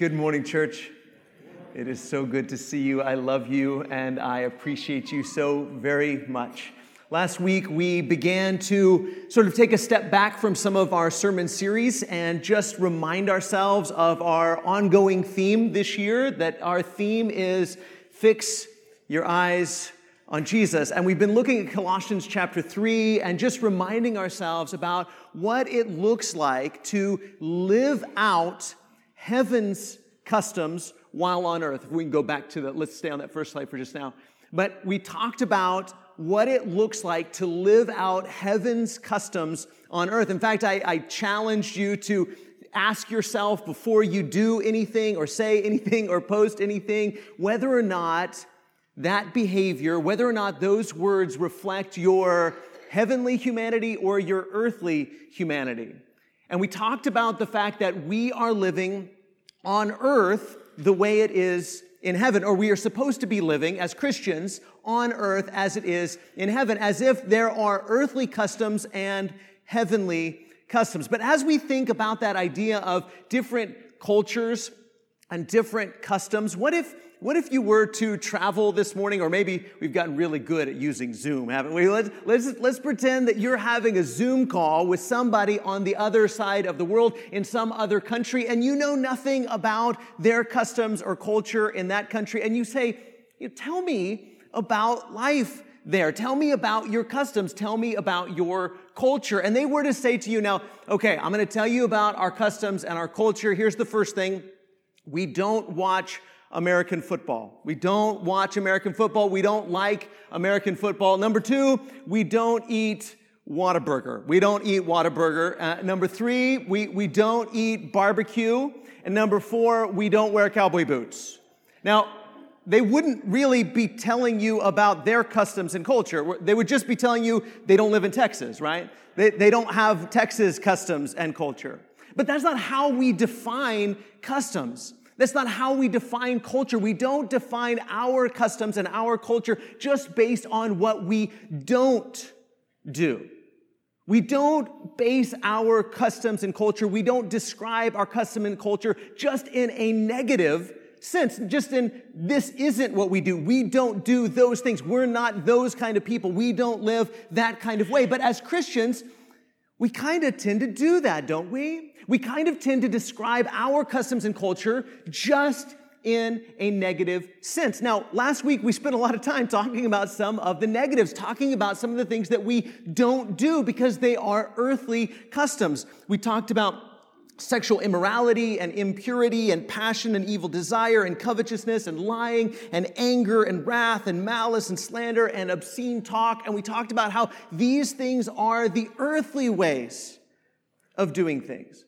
Good morning, church. It is so good to see you. I love you and I appreciate you so very much. Last week, we began to sort of take a step back from some of our sermon series and just remind ourselves of our ongoing theme this year that our theme is fix your eyes on Jesus. And we've been looking at Colossians chapter 3 and just reminding ourselves about what it looks like to live out heaven's customs while on earth. If we can go back to the, let's stay on that first slide for just now. But we talked about what it looks like to live out heaven's customs on earth. In fact, I, I challenged you to ask yourself before you do anything or say anything or post anything whether or not that behavior, whether or not those words reflect your heavenly humanity or your earthly humanity. And we talked about the fact that we are living on earth the way it is in heaven, or we are supposed to be living as Christians on earth as it is in heaven, as if there are earthly customs and heavenly customs. But as we think about that idea of different cultures and different customs, what if what if you were to travel this morning, or maybe we've gotten really good at using Zoom, haven't we? Let's, let's, let's pretend that you're having a Zoom call with somebody on the other side of the world in some other country, and you know nothing about their customs or culture in that country, and you say, Tell me about life there. Tell me about your customs. Tell me about your culture. And they were to say to you, Now, okay, I'm going to tell you about our customs and our culture. Here's the first thing we don't watch American football. We don't watch American football. We don't like American football. Number two, we don't eat Whataburger. We don't eat Whataburger. Uh, number three, we, we don't eat barbecue. And number four, we don't wear cowboy boots. Now, they wouldn't really be telling you about their customs and culture. They would just be telling you they don't live in Texas, right? They, they don't have Texas customs and culture. But that's not how we define customs. That's not how we define culture. We don't define our customs and our culture just based on what we don't do. We don't base our customs and culture, we don't describe our custom and culture just in a negative sense, just in this isn't what we do. We don't do those things. We're not those kind of people. We don't live that kind of way. But as Christians, we kind of tend to do that, don't we? We kind of tend to describe our customs and culture just in a negative sense. Now, last week we spent a lot of time talking about some of the negatives, talking about some of the things that we don't do because they are earthly customs. We talked about sexual immorality and impurity and passion and evil desire and covetousness and lying and anger and wrath and malice and slander and obscene talk. And we talked about how these things are the earthly ways of doing things.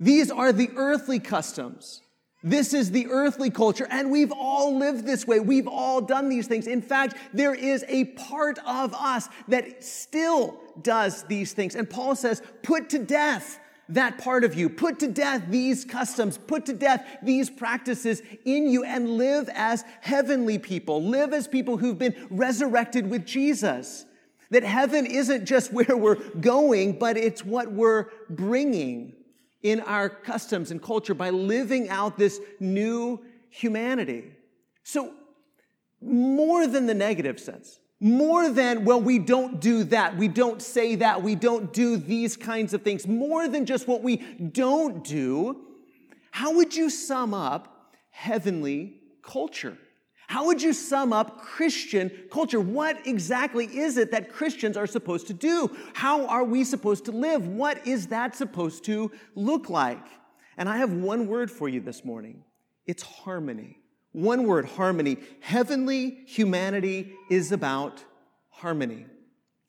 These are the earthly customs. This is the earthly culture, and we've all lived this way. We've all done these things. In fact, there is a part of us that still does these things. And Paul says, put to death that part of you. Put to death these customs. Put to death these practices in you and live as heavenly people. Live as people who've been resurrected with Jesus. That heaven isn't just where we're going, but it's what we're bringing in our customs and culture by living out this new humanity. So, more than the negative sense, more than, well, we don't do that, we don't say that, we don't do these kinds of things, more than just what we don't do, how would you sum up heavenly culture? How would you sum up Christian culture? What exactly is it that Christians are supposed to do? How are we supposed to live? What is that supposed to look like? And I have one word for you this morning it's harmony. One word, harmony. Heavenly humanity is about harmony.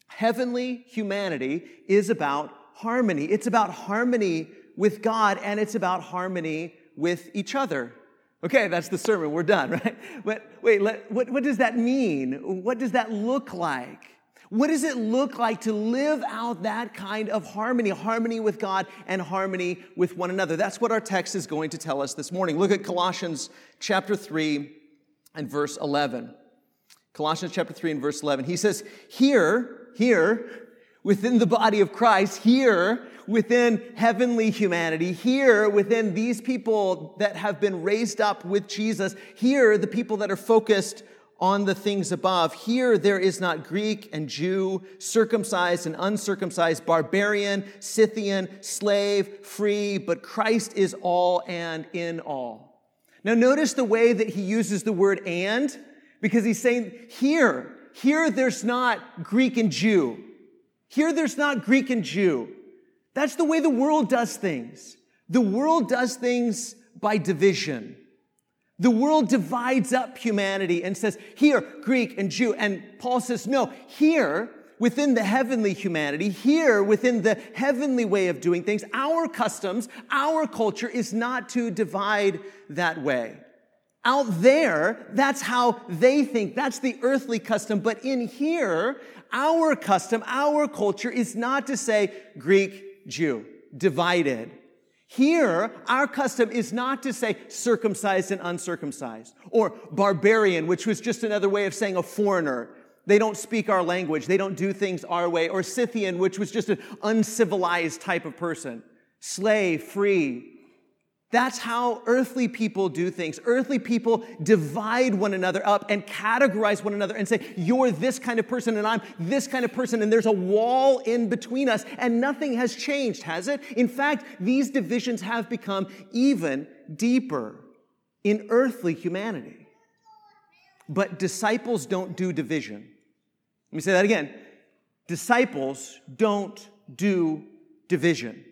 Heavenly humanity is about harmony. It's about harmony with God and it's about harmony with each other. Okay, that's the sermon. We're done, right? But wait, let, what, what does that mean? What does that look like? What does it look like to live out that kind of harmony, harmony with God and harmony with one another? That's what our text is going to tell us this morning. Look at Colossians chapter 3 and verse 11. Colossians chapter 3 and verse 11. He says, Here, here, within the body of Christ, here within heavenly humanity, here within these people that have been raised up with Jesus, here the people that are focused on the things above. Here there is not Greek and Jew, circumcised and uncircumcised, barbarian, Scythian, slave, free, but Christ is all and in all. Now notice the way that he uses the word and, because he's saying here, here there's not Greek and Jew. Here there's not Greek and Jew. That's the way the world does things. The world does things by division. The world divides up humanity and says, here, Greek and Jew. And Paul says, no, here, within the heavenly humanity, here within the heavenly way of doing things, our customs, our culture is not to divide that way. Out there, that's how they think. That's the earthly custom. But in here, our custom, our culture is not to say Greek, Jew, divided. Here, our custom is not to say circumcised and uncircumcised, or barbarian, which was just another way of saying a foreigner. They don't speak our language, they don't do things our way, or Scythian, which was just an uncivilized type of person. Slave, free, that's how earthly people do things. Earthly people divide one another up and categorize one another and say, You're this kind of person and I'm this kind of person, and there's a wall in between us, and nothing has changed, has it? In fact, these divisions have become even deeper in earthly humanity. But disciples don't do division. Let me say that again. Disciples don't do division.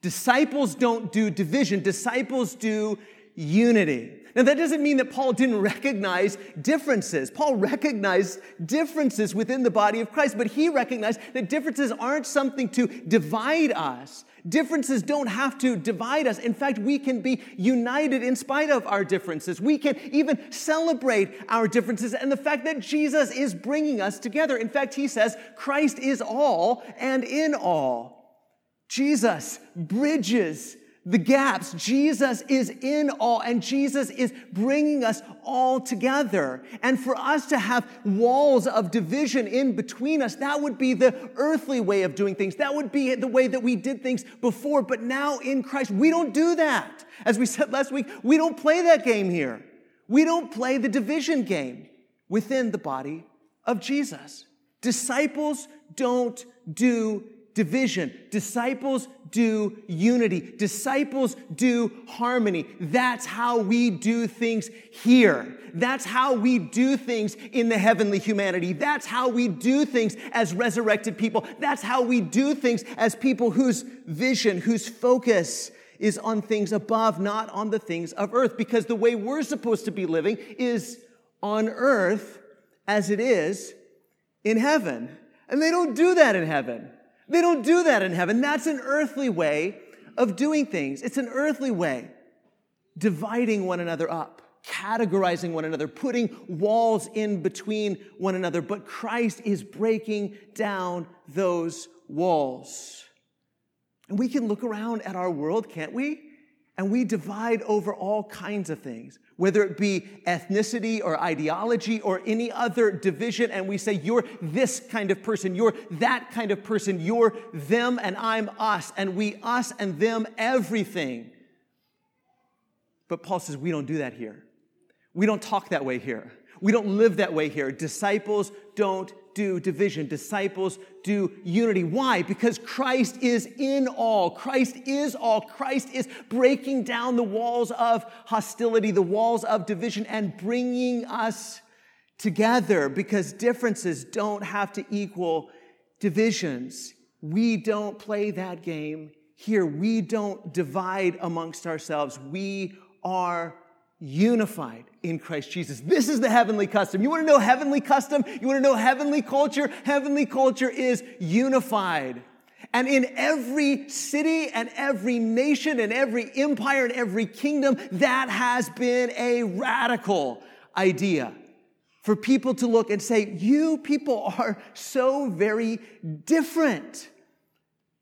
Disciples don't do division, disciples do unity. Now, that doesn't mean that Paul didn't recognize differences. Paul recognized differences within the body of Christ, but he recognized that differences aren't something to divide us. Differences don't have to divide us. In fact, we can be united in spite of our differences. We can even celebrate our differences and the fact that Jesus is bringing us together. In fact, he says, Christ is all and in all. Jesus bridges the gaps. Jesus is in all, and Jesus is bringing us all together. And for us to have walls of division in between us, that would be the earthly way of doing things. That would be the way that we did things before. But now in Christ, we don't do that. As we said last week, we don't play that game here. We don't play the division game within the body of Jesus. Disciples don't do division. Disciples do unity. Disciples do harmony. That's how we do things here. That's how we do things in the heavenly humanity. That's how we do things as resurrected people. That's how we do things as people whose vision, whose focus is on things above, not on the things of earth. Because the way we're supposed to be living is on earth as it is in heaven. And they don't do that in heaven. They don't do that in heaven. That's an earthly way of doing things. It's an earthly way, dividing one another up, categorizing one another, putting walls in between one another. But Christ is breaking down those walls. And we can look around at our world, can't we? And we divide over all kinds of things whether it be ethnicity or ideology or any other division, and we say, You're this kind of person, you're that kind of person, you're them, and I'm us, and we us and them everything. But Paul says, We don't do that here. We don't talk that way here. We don't live that way here. Disciples don't do division. Disciples do unity. Why? Because Christ is in all. Christ is all. Christ is breaking down the walls of hostility, the walls of division, and bringing us together because differences don't have to equal divisions. We don't play that game here. We don't divide amongst ourselves. We are unified in Christ Jesus. This is the heavenly custom. You want to know heavenly custom? You want to know heavenly culture? Heavenly culture is unified. And in every city and every nation and every empire and every kingdom, that has been a radical idea for people to look and say, You people are so very different.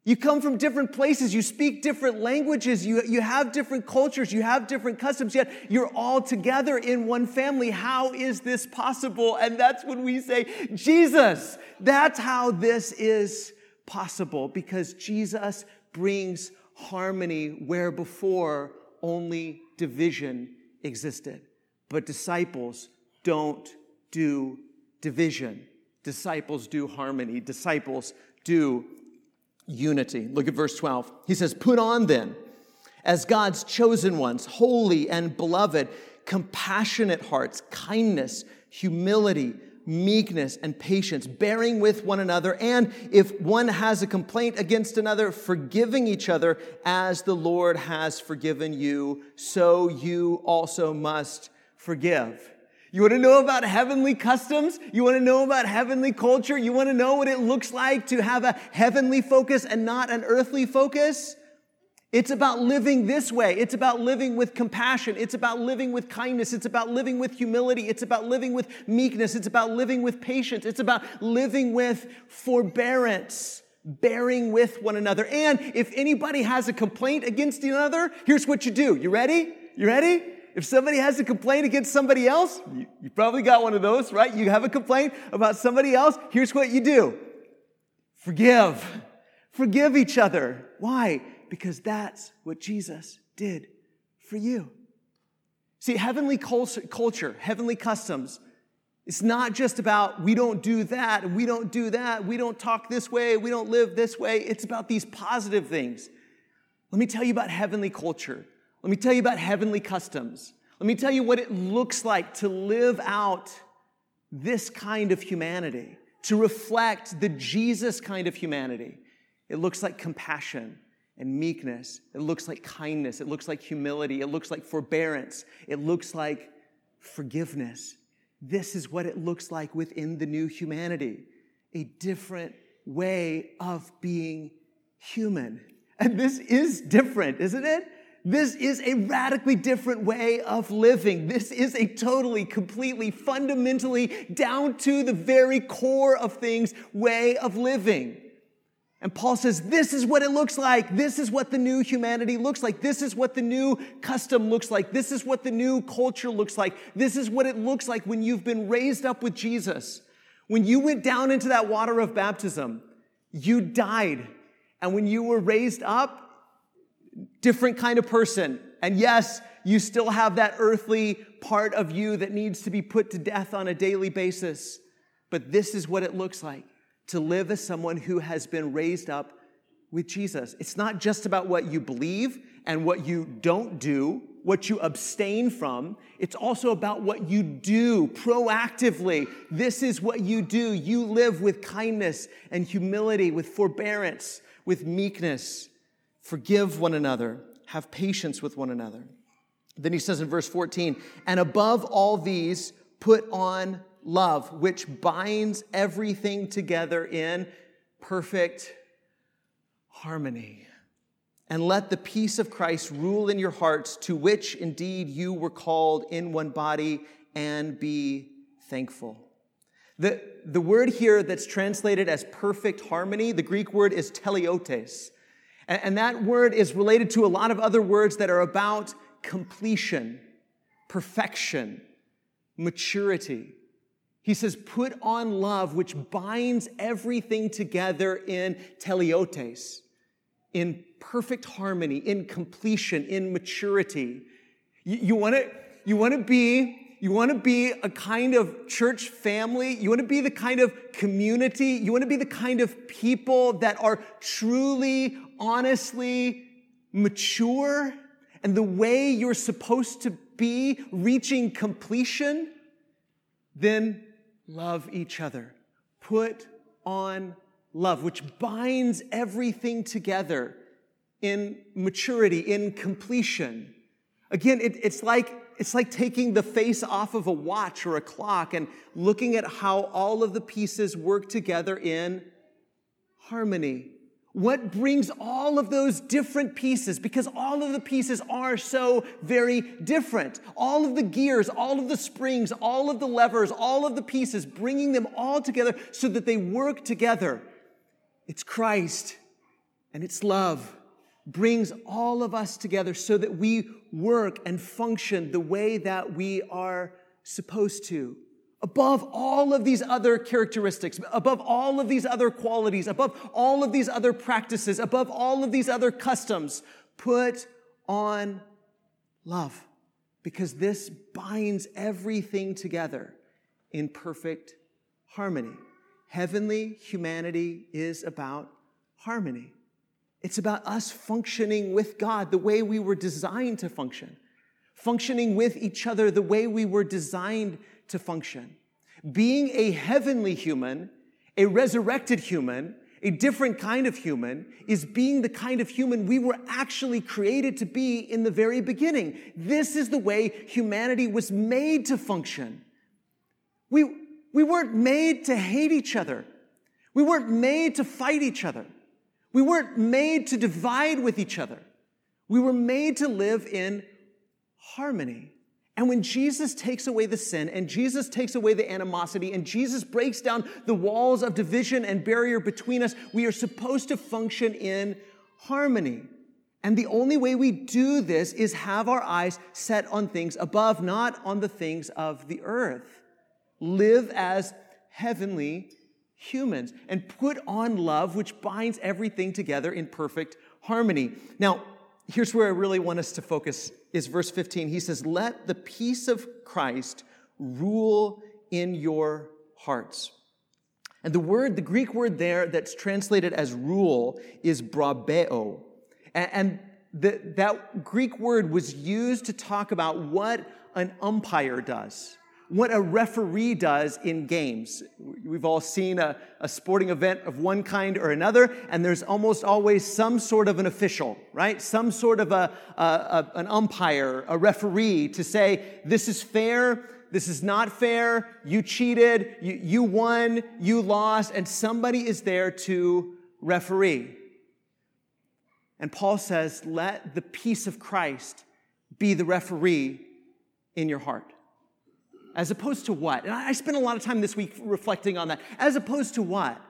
You come from different places, you speak different languages, you, you have different cultures, you have different customs, yet you're all together in one family. How is this possible? And that's when we say, Jesus, that's how this is possible because Jesus brings harmony where before only division existed. But disciples don't do division. Disciples do harmony. Disciples do unity. Look at verse 12. He says, Put on then, as God's chosen ones, holy and beloved, compassionate hearts, kindness, humility, meekness, and patience, bearing with one another, and if one has a complaint against another, forgiving each other as the Lord has forgiven you, so you also must forgive. You want to know about heavenly customs? You want to know about heavenly culture? You want to know what it looks like to have a heavenly focus and not an earthly focus? It's about living this way. It's about living with compassion. It's about living with kindness. It's about living with humility. It's about living with meekness. It's about living with patience. It's about living with forbearance, bearing with one another. And if anybody has a complaint against another, here's what you do. You ready? You ready? If somebody has a complaint against somebody else, you, you probably got one of those, right? You have a complaint about somebody else. Here's what you do forgive. Forgive each other. Why? Because that's what Jesus did for you. See, heavenly culture, heavenly customs, it's not just about we don't do that we don't do that, we don't talk this way, we don't live this way. It's about these positive things. Let me tell you about heavenly culture. Let me tell you about heavenly customs. Let me tell you what it looks like to live out this kind of humanity, to reflect the Jesus kind of humanity. It looks like compassion and meekness. It looks like kindness. It looks like humility. It looks like forbearance. It looks like forgiveness. This is what it looks like within the new humanity a different way of being human. And this is different, isn't it? This is a radically different way of living. This is a totally, completely, fundamentally, down to the very core of things way of living. And Paul says, This is what it looks like. This is what the new humanity looks like. This is what the new custom looks like. This is what the new culture looks like. This is what it looks like when you've been raised up with Jesus. When you went down into that water of baptism, you died. And when you were raised up, different kind of person. And yes, you still have that earthly part of you that needs to be put to death on a daily basis. But this is what it looks like to live as someone who has been raised up with Jesus. It's not just about what you believe and what you don't do, what you abstain from. It's also about what you do proactively. This is what you do. You live with kindness and humility, with forbearance, with meekness. Forgive one another, have patience with one another. Then he says in verse 14, and above all these, put on love, which binds everything together in perfect harmony. And let the peace of Christ rule in your hearts, to which indeed you were called in one body, and be thankful. The, the word here that's translated as perfect harmony, the Greek word is teleotes. And that word is related to a lot of other words that are about completion, perfection, maturity. He says, put on love, which binds everything together in teleotes, in perfect harmony, in completion, in maturity. You, you want to you want to be you want to be a kind of church family. You want to be the kind of community. You want to be the kind of people that are truly, honestly mature and the way you're supposed to be, reaching completion. Then love each other. Put on love, which binds everything together in maturity, in completion. Again, it, it's like it's like taking the face off of a watch or a clock and looking at how all of the pieces work together in harmony. What brings all of those different pieces? Because all of the pieces are so very different. All of the gears, all of the springs, all of the levers, all of the pieces, bringing them all together so that they work together. It's Christ and it's love brings all of us together so that we work and function the way that we are supposed to. above all of these other characteristics, above all of these other qualities, above all of these other practices, above all of these other customs, put on love because this binds everything together in perfect harmony. Heavenly humanity is about harmony. It's about us functioning with God the way we were designed to function, functioning with each other the way we were designed to function. Being a heavenly human, a resurrected human, a different kind of human is being the kind of human we were actually created to be in the very beginning. This is the way humanity was made to function. We, we weren't made to hate each other. We weren't made to fight each other. We weren't made to divide with each other. We were made to live in harmony. And when Jesus takes away the sin and Jesus takes away the animosity and Jesus breaks down the walls of division and barrier between us, we are supposed to function in harmony. And the only way we do this is have our eyes set on things above, not on the things of the earth. Live as heavenly humans and put on love, which binds everything together in perfect harmony. Now, here's where I really want us to focus is verse 15. He says, Let the peace of Christ rule in your hearts. And the word, the Greek word there that's translated as rule is brabeo. And the, that Greek word was used to talk about what an umpire does what a referee does in games. We've all seen a, a, sporting event of one kind or another, and there's almost always some sort of an official, right? Some sort of a, a, a, an umpire, a referee to say, this is fair, this is not fair, you cheated, you, you won, you lost, and somebody is there to referee. And Paul says, let the peace of Christ be the referee in your heart. As opposed to what? And I spent a lot of time this week reflecting on that. As opposed to what?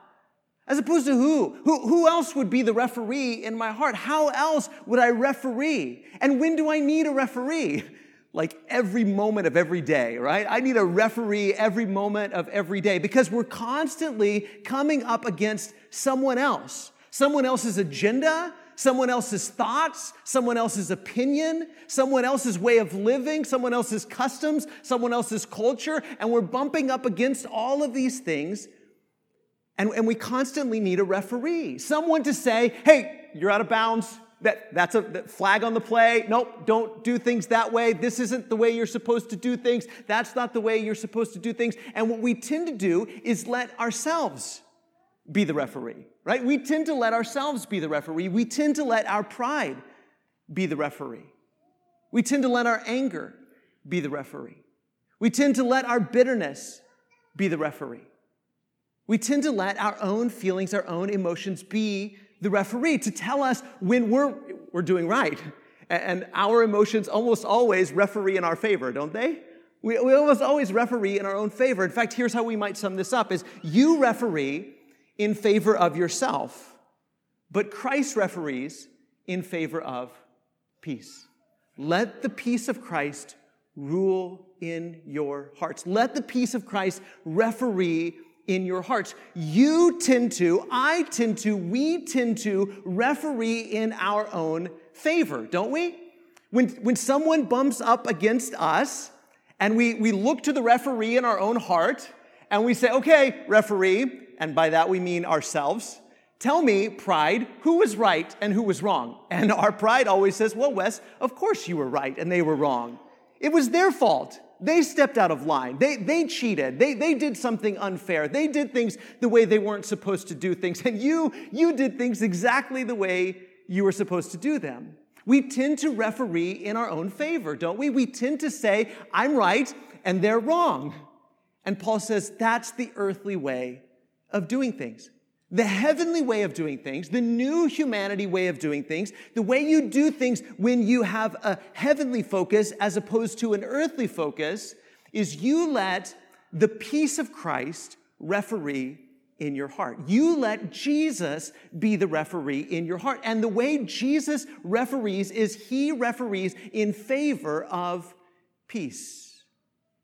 As opposed to who? Who, who else would be the referee in my heart? How else would I referee? And when do I need a referee? Like every moment of every day, right? I need a referee every moment of every day because we're constantly coming up against someone else, someone else's agenda, someone else's thoughts, someone else's opinion, someone else's way of living, someone else's customs, someone else's culture, and we're bumping up against all of these things. And, and we constantly need a referee, someone to say, hey, you're out of bounds. That, that's a that flag on the play. Nope, don't do things that way. This isn't the way you're supposed to do things. That's not the way you're supposed to do things. And what we tend to do is let ourselves be the referee, right? We tend to let ourselves be the referee. We tend to let our pride be the referee. We tend to let our anger be the referee. We tend to let our bitterness be the referee. We tend to let our own feelings, our own emotions be the referee to tell us when we're, we're doing right. And our emotions almost always referee in our favor, don't they? We, we almost always referee in our own favor. In fact, here's how we might sum this up is you referee in favor of yourself, but Christ referees in favor of peace. Let the peace of Christ rule in your hearts. Let the peace of Christ referee in your hearts. You tend to, I tend to, we tend to referee in our own favor, don't we? When, when someone bumps up against us and we, we look to the referee in our own heart and we say, okay, referee, and by that we mean ourselves, tell me, pride, who was right and who was wrong? And our pride always says, well, Wes, of course you were right and they were wrong. It was their fault. They stepped out of line. They, they cheated. They, they did something unfair. They did things the way they weren't supposed to do things. And you, you did things exactly the way you were supposed to do them. We tend to referee in our own favor, don't we? We tend to say, I'm right and they're wrong. And Paul says that's the earthly way of doing things. The heavenly way of doing things, the new humanity way of doing things, the way you do things when you have a heavenly focus as opposed to an earthly focus, is you let the peace of Christ referee in your heart. You let Jesus be the referee in your heart. And the way Jesus referees is he referees in favor of peace.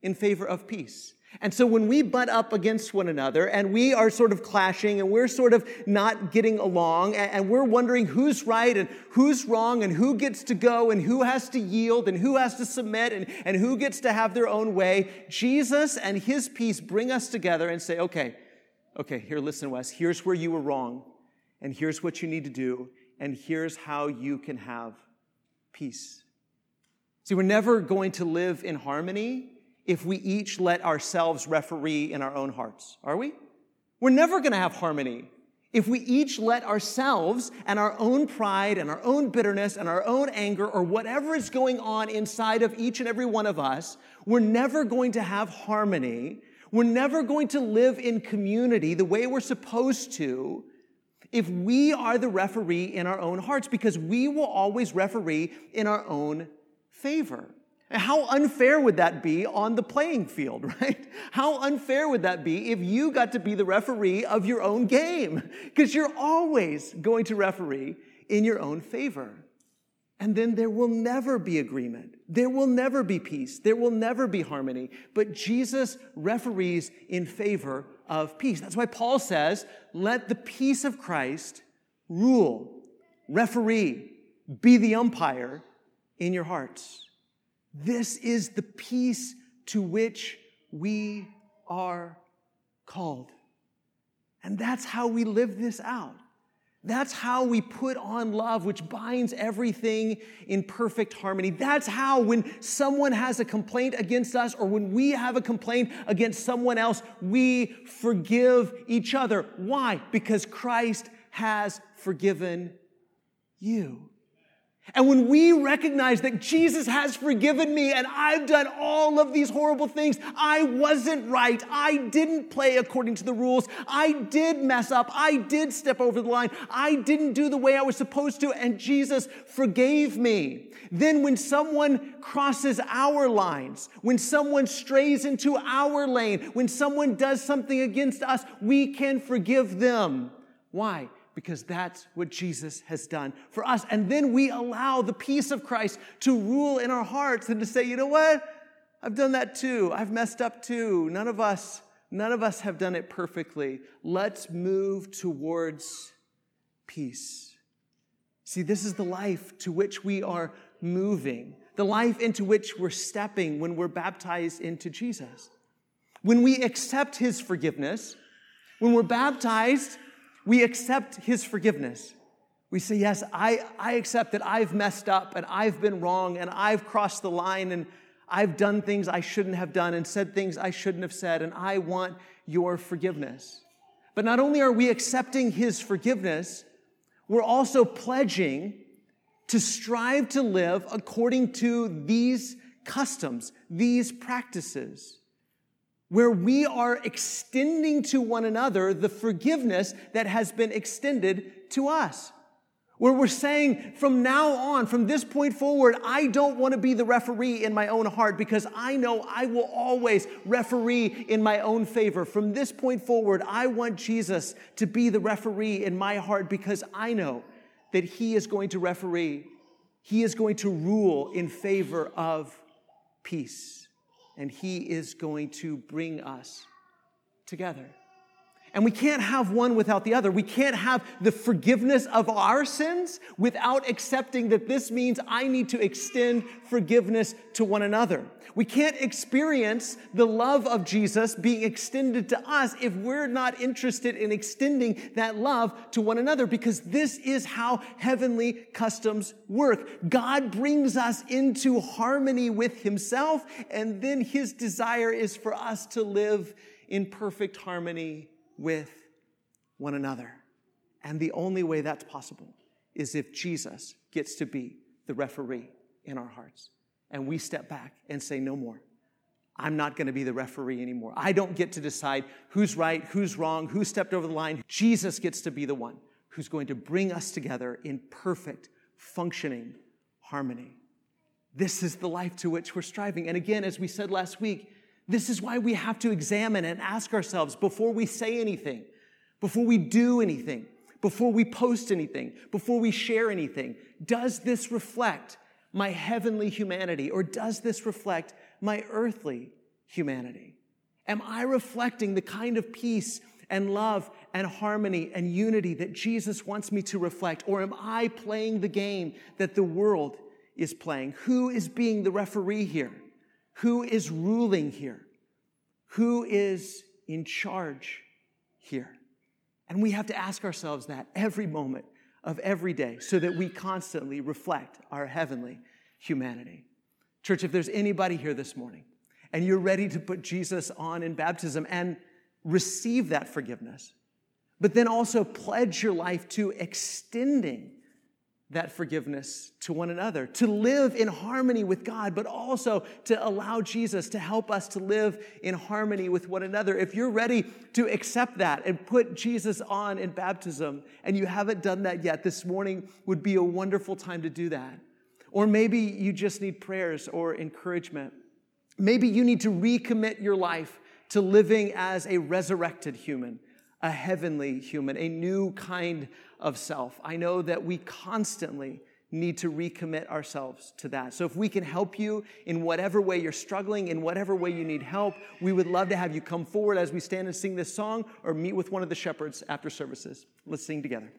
In favor of peace. And so when we butt up against one another and we are sort of clashing and we're sort of not getting along and we're wondering who's right and who's wrong and who gets to go and who has to yield and who has to submit and, and who gets to have their own way, Jesus and his peace bring us together and say, okay, okay, here, listen, Wes, here's where you were wrong and here's what you need to do and here's how you can have peace. See, we're never going to live in harmony if we each let ourselves referee in our own hearts, are we? We're never going to have harmony if we each let ourselves and our own pride and our own bitterness and our own anger or whatever is going on inside of each and every one of us, we're never going to have harmony. We're never going to live in community the way we're supposed to if we are the referee in our own hearts because we will always referee in our own favor. How unfair would that be on the playing field, right? How unfair would that be if you got to be the referee of your own game? Because you're always going to referee in your own favor. And then there will never be agreement. There will never be peace. There will never be harmony. But Jesus referees in favor of peace. That's why Paul says, let the peace of Christ rule, referee, be the umpire in your hearts. This is the peace to which we are called. And that's how we live this out. That's how we put on love, which binds everything in perfect harmony. That's how, when someone has a complaint against us or when we have a complaint against someone else, we forgive each other. Why? Because Christ has forgiven you. And when we recognize that Jesus has forgiven me and I've done all of these horrible things, I wasn't right. I didn't play according to the rules. I did mess up. I did step over the line. I didn't do the way I was supposed to, and Jesus forgave me. Then, when someone crosses our lines, when someone strays into our lane, when someone does something against us, we can forgive them. Why? Because that's what Jesus has done for us. And then we allow the peace of Christ to rule in our hearts and to say, you know what? I've done that too. I've messed up too. None of us, none of us have done it perfectly. Let's move towards peace. See, this is the life to which we are moving, the life into which we're stepping when we're baptized into Jesus. When we accept his forgiveness, when we're baptized, we accept his forgiveness. We say, Yes, I, I accept that I've messed up and I've been wrong and I've crossed the line and I've done things I shouldn't have done and said things I shouldn't have said, and I want your forgiveness. But not only are we accepting his forgiveness, we're also pledging to strive to live according to these customs, these practices where we are extending to one another the forgiveness that has been extended to us. Where we're saying from now on, from this point forward, I don't want to be the referee in my own heart because I know I will always referee in my own favor. From this point forward, I want Jesus to be the referee in my heart because I know that he is going to referee, he is going to rule in favor of peace and He is going to bring us together. And we can't have one without the other. We can't have the forgiveness of our sins without accepting that this means I need to extend forgiveness to one another. We can't experience the love of Jesus being extended to us if we're not interested in extending that love to one another because this is how heavenly customs work. God brings us into harmony with himself and then his desire is for us to live in perfect harmony with one another. And the only way that's possible is if Jesus gets to be the referee in our hearts. And we step back and say, no more. I'm not going to be the referee anymore. I don't get to decide who's right, who's wrong, who stepped over the line. Jesus gets to be the one who's going to bring us together in perfect, functioning harmony. This is the life to which we're striving. And again, as we said last week, this is why we have to examine and ask ourselves before we say anything, before we do anything, before we post anything, before we share anything. Does this reflect my heavenly humanity or does this reflect my earthly humanity? Am I reflecting the kind of peace and love and harmony and unity that Jesus wants me to reflect? Or am I playing the game that the world is playing? Who is being the referee here? Who is ruling here? Who is in charge here? And we have to ask ourselves that every moment of every day so that we constantly reflect our heavenly humanity. Church, if there's anybody here this morning and you're ready to put Jesus on in baptism and receive that forgiveness, but then also pledge your life to extending that forgiveness to one another, to live in harmony with God, but also to allow Jesus to help us to live in harmony with one another. If you're ready to accept that and put Jesus on in baptism and you haven't done that yet, this morning would be a wonderful time to do that. Or maybe you just need prayers or encouragement. Maybe you need to recommit your life to living as a resurrected human a heavenly human, a new kind of self. I know that we constantly need to recommit ourselves to that. So if we can help you in whatever way you're struggling, in whatever way you need help, we would love to have you come forward as we stand and sing this song or meet with one of the shepherds after services. Let's sing together.